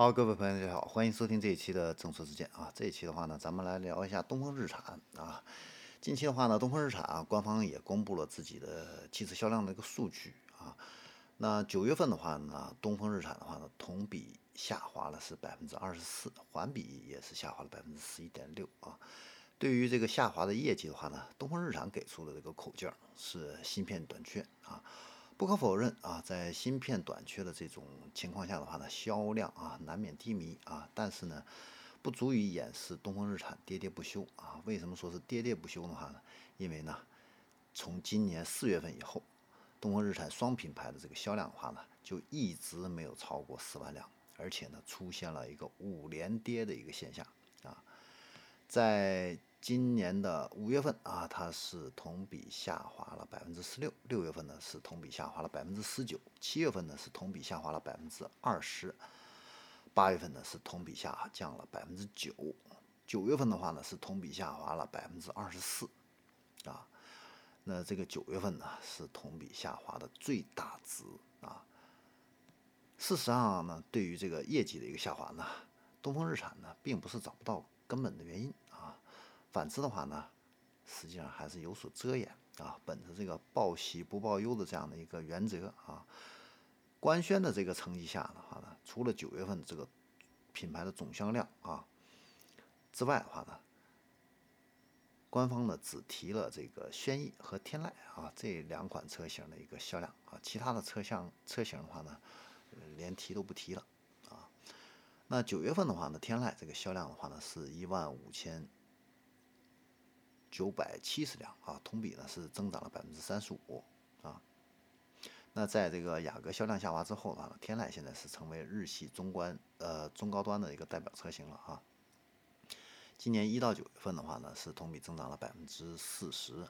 好，各位朋友，大家好，欢迎收听这一期的正说之见啊。这一期的话呢，咱们来聊一下东风日产啊。近期的话呢，东风日产啊，官方也公布了自己的汽车销量的一个数据啊。那九月份的话呢，东风日产的话呢，同比下滑了是百分之二十四，环比也是下滑了百分之十一点六啊。对于这个下滑的业绩的话呢，东风日产给出的这个口径是芯片短缺啊。不可否认啊，在芯片短缺的这种情况下的话呢，销量啊难免低迷啊。但是呢，不足以掩饰东风日产跌跌不休啊。为什么说是跌跌不休的话呢？因为呢，从今年四月份以后，东风日产双品牌的这个销量的话呢，就一直没有超过十万辆，而且呢，出现了一个五连跌的一个现象啊，在。今年的五月份啊，它是同比下滑了百分之十六；六月份呢是同比下滑了百分之十九；七月份呢是同比下滑了百分之二十；八月份呢是同比下降了百分之九；九月份的话呢是同比下滑了百分之二十四。啊，那这个九月份呢是同比下滑的最大值啊。事实上呢，对于这个业绩的一个下滑呢，东风日产呢并不是找不到根本的原因。反之的话呢，实际上还是有所遮掩啊。本着这个报喜不报忧的这样的一个原则啊，官宣的这个成绩下的话呢，除了九月份这个品牌的总销量啊之外的话呢，官方呢只提了这个轩逸和天籁啊这两款车型的一个销量啊，其他的车项车型的话呢，连提都不提了啊。那九月份的话呢，天籁这个销量的话呢，是一万五千。九百七十辆啊，同比呢是增长了百分之三十五啊。那在这个雅阁销量下滑之后的话呢，天籁现在是成为日系中观呃中高端的一个代表车型了啊。今年一到九月份的话呢，是同比增长了百分之四十。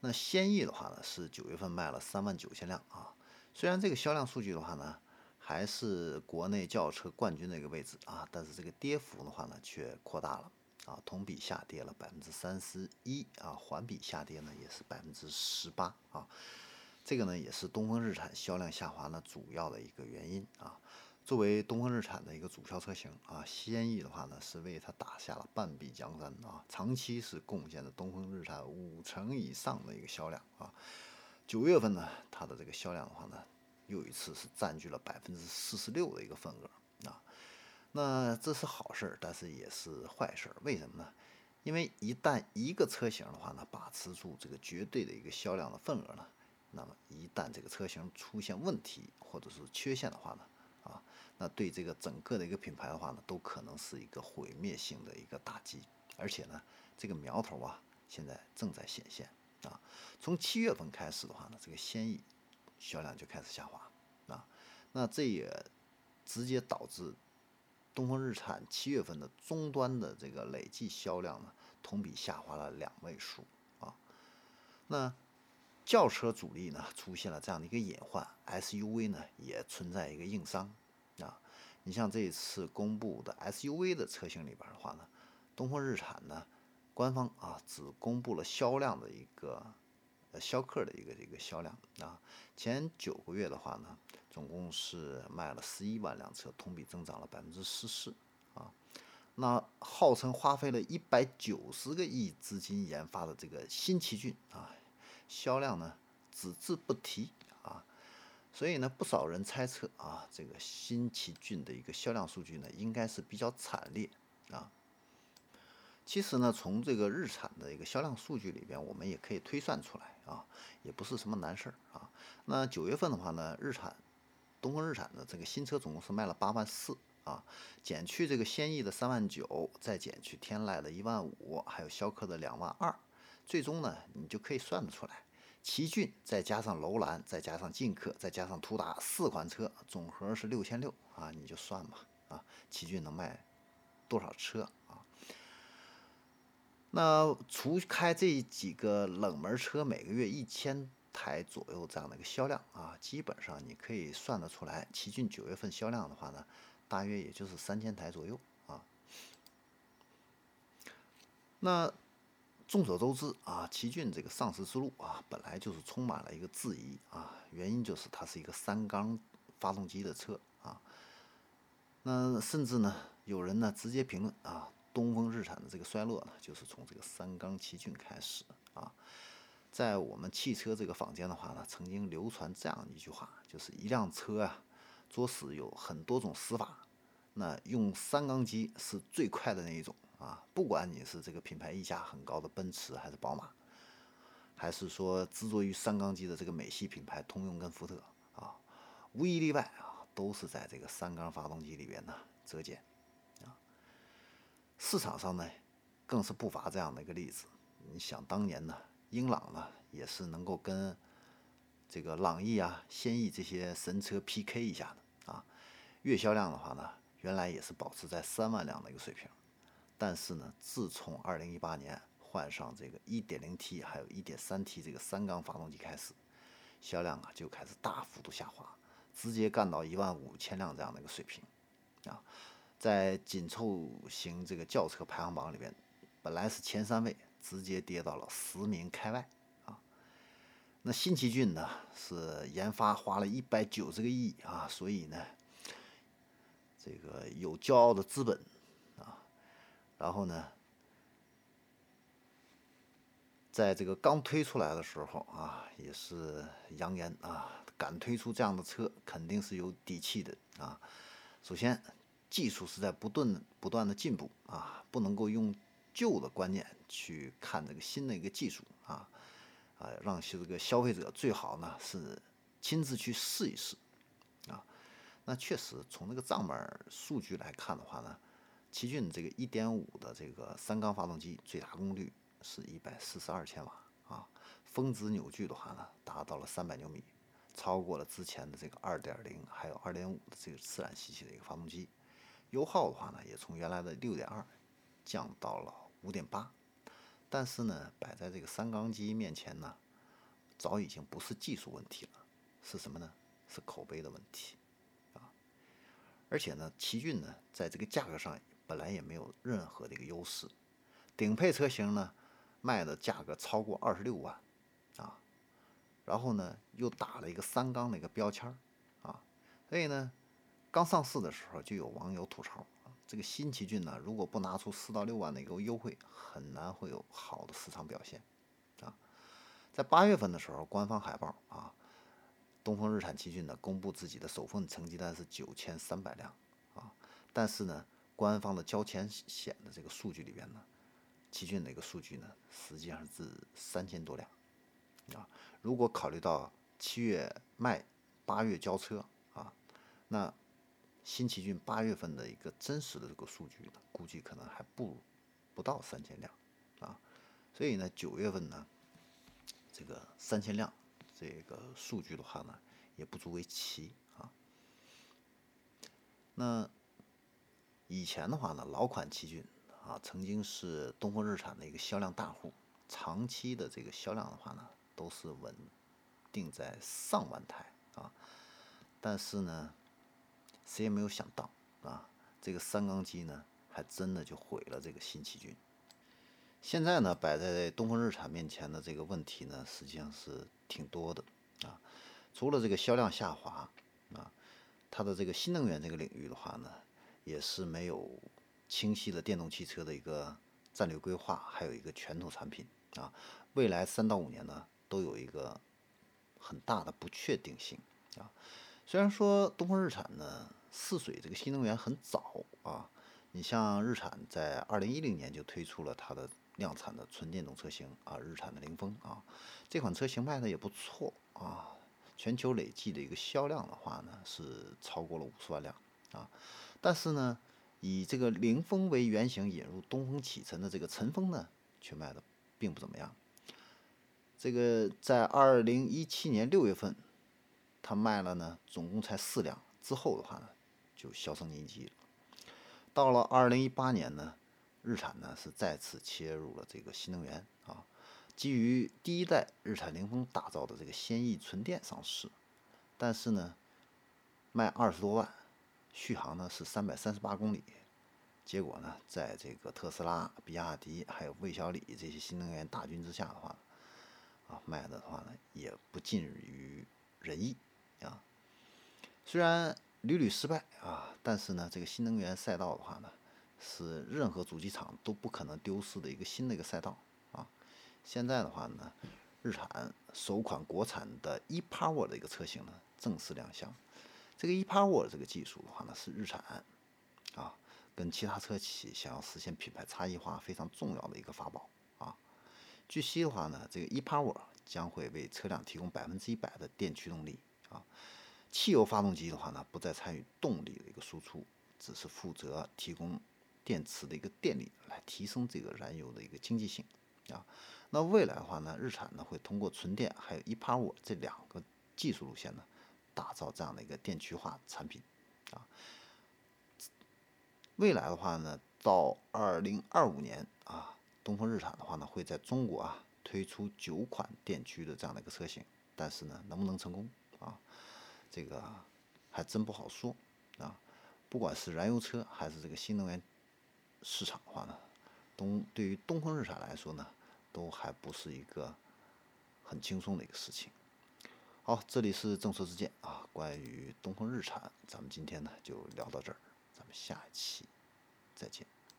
那轩逸的话呢，是九月份卖了三万九千辆啊。虽然这个销量数据的话呢，还是国内轿车冠军的一个位置啊，但是这个跌幅的话呢，却扩大了。啊，同比下跌了百分之三十一啊，环比下跌呢也是百分之十八啊，这个呢也是东风日产销量下滑呢主要的一个原因啊。作为东风日产的一个主销车型啊，轩逸的话呢是为它打下了半壁江山啊，长期是贡献了东风日产五成以上的一个销量啊。九月份呢，它的这个销量的话呢，又一次是占据了百分之四十六的一个份额。那这是好事儿，但是也是坏事儿。为什么呢？因为一旦一个车型的话呢，把持住这个绝对的一个销量的份额呢，那么一旦这个车型出现问题或者是缺陷的话呢，啊，那对这个整个的一个品牌的话呢，都可能是一个毁灭性的一个打击。而且呢，这个苗头啊，现在正在显现啊。从七月份开始的话呢，这个轩逸销量就开始下滑啊，那这也直接导致。东风日产七月份的终端的这个累计销量呢，同比下滑了两位数啊。那轿车主力呢出现了这样的一个隐患，SUV 呢也存在一个硬伤啊。你像这一次公布的 SUV 的车型里边的话呢，东风日产呢官方啊只公布了销量的一个呃逍客的一个这个销量啊，前九个月的话呢。总共是卖了十一万辆车，同比增长了百分之十四啊。那号称花费了一百九十个亿资金研发的这个新奇骏啊，销量呢只字不提啊。所以呢，不少人猜测啊，这个新奇骏的一个销量数据呢，应该是比较惨烈啊。其实呢，从这个日产的一个销量数据里边，我们也可以推算出来啊，也不是什么难事儿啊。那九月份的话呢，日产东风日产的这个新车总共是卖了八万四啊，减去这个轩逸的三万九，再减去天籁的一万五，还有逍客的两万二，最终呢，你就可以算得出来，奇骏再加上楼兰，再加上劲客，再加上途达四款车，总和是六千六啊，你就算吧啊，奇骏能卖多少车？那除开这几个冷门车，每个月一千。台左右这样的一个销量啊，基本上你可以算得出来，奇骏九月份销量的话呢，大约也就是三千台左右啊。那众所周知啊，奇骏这个上市之路啊，本来就是充满了一个质疑啊，原因就是它是一个三缸发动机的车啊。那甚至呢，有人呢直接评论啊，东风日产的这个衰落呢，就是从这个三缸奇骏开始啊。在我们汽车这个坊间的话呢，曾经流传这样一句话，就是一辆车啊，作死有很多种死法，那用三缸机是最快的那一种啊。不管你是这个品牌溢价很高的奔驰还是宝马，还是说执着于三缸机的这个美系品牌通用跟福特啊，无一例外啊，都是在这个三缸发动机里边呢折减。市场上呢，更是不乏这样的一个例子。你想当年呢？英朗呢，也是能够跟这个朗逸啊、轩逸这些神车 PK 一下的啊。月销量的话呢，原来也是保持在三万辆的一个水平。但是呢，自从2018年换上这个 1.0T 还有 1.3T 这个三缸发动机开始，销量啊就开始大幅度下滑，直接干到一万五千辆这样的一个水平啊。在紧凑型这个轿车排行榜里边，本来是前三位。直接跌到了十名开外啊！那新奇骏呢是研发花了一百九十个亿啊，所以呢，这个有骄傲的资本啊，然后呢，在这个刚推出来的时候啊，也是扬言啊，敢推出这样的车肯定是有底气的啊。首先，技术是在不断不断的进步啊，不能够用。旧的观念去看这个新的一个技术啊，啊，让这个消费者最好呢是亲自去试一试啊。那确实从这个账本数据来看的话呢，奇骏这个1.5的这个三缸发动机最大功率是一百四十二千瓦啊，峰值扭矩的话呢达到了三百牛米，超过了之前的这个2.0还有2.5的这个自然吸气的一个发动机，油耗的话呢也从原来的6.2降到了。五点八，但是呢，摆在这个三缸机面前呢，早已经不是技术问题了，是什么呢？是口碑的问题啊！而且呢，奇骏呢，在这个价格上本来也没有任何的一个优势，顶配车型呢，卖的价格超过二十六万啊，然后呢，又打了一个三缸的一个标签啊，所以呢，刚上市的时候就有网友吐槽。这个新奇骏呢，如果不拿出四到六万的一个优惠，很难会有好的市场表现，啊，在八月份的时候，官方海报啊，东风日产奇骏呢公布自己的首份成绩单是九千三百辆，啊，但是呢，官方的交钱险的这个数据里边呢，奇骏的一个数据呢，实际上是三千多辆，啊，如果考虑到七月卖，八月交车啊，那。新奇骏八月份的一个真实的这个数据呢，估计可能还不不到三千辆啊，所以呢，九月份呢，这个三千辆这个数据的话呢，也不足为奇啊。那以前的话呢，老款奇骏啊，曾经是东风日产的一个销量大户，长期的这个销量的话呢，都是稳定在上万台啊，但是呢。谁也没有想到啊，这个三缸机呢，还真的就毁了这个新奇骏。现在呢，摆在东风日产面前的这个问题呢，实际上是挺多的啊。除了这个销量下滑啊，它的这个新能源这个领域的话呢，也是没有清晰的电动汽车的一个战略规划，还有一个拳头产品啊。未来三到五年呢，都有一个很大的不确定性啊。虽然说东风日产呢试水这个新能源很早啊，你像日产在二零一零年就推出了它的量产的纯电动车型啊，日产的凌风啊，这款车型卖的也不错啊，全球累计的一个销量的话呢是超过了五十万辆啊，但是呢以这个凌风为原型引入东风启辰的这个晨风呢却卖的并不怎么样，这个在二零一七年六月份。它卖了呢，总共才四辆，之后的话呢，就销声匿迹了。到了二零一八年呢，日产呢是再次切入了这个新能源啊，基于第一代日产凌风打造的这个轩逸纯电上市，但是呢，卖二十多万，续航呢是三百三十八公里，结果呢，在这个特斯拉、比亚迪还有魏小李这些新能源大军之下的话，啊，卖的话呢也不尽于人意。啊，虽然屡屡失败啊。但是呢，这个新能源赛道的话呢，是任何主机厂都不可能丢失的一个新的一个赛道啊。现在的话呢，日产首款国产的 ePower 的一个车型呢正式亮相。这个 ePower 这个技术的话呢，是日产啊跟其他车企想要实现品牌差异化非常重要的一个法宝啊。据悉的话呢，这个 ePower 将会为车辆提供百分之一百的电驱动力啊。汽油发动机的话呢，不再参与动力的一个输出，只是负责提供电池的一个电力，来提升这个燃油的一个经济性啊。那未来的话呢，日产呢会通过纯电还有 ePower 这两个技术路线呢。打造这样的一个电驱化产品，啊，未来的话呢，到二零二五年啊，东风日产的话呢，会在中国啊推出九款电驱的这样的一个车型，但是呢，能不能成功，这个还真不好说啊。不管是燃油车还是这个新能源市场的话呢，东对于东风日产来说呢，都还不是一个很轻松的一个事情。好，这里是正说之见啊。关于东风日产，咱们今天呢就聊到这儿，咱们下一期再见。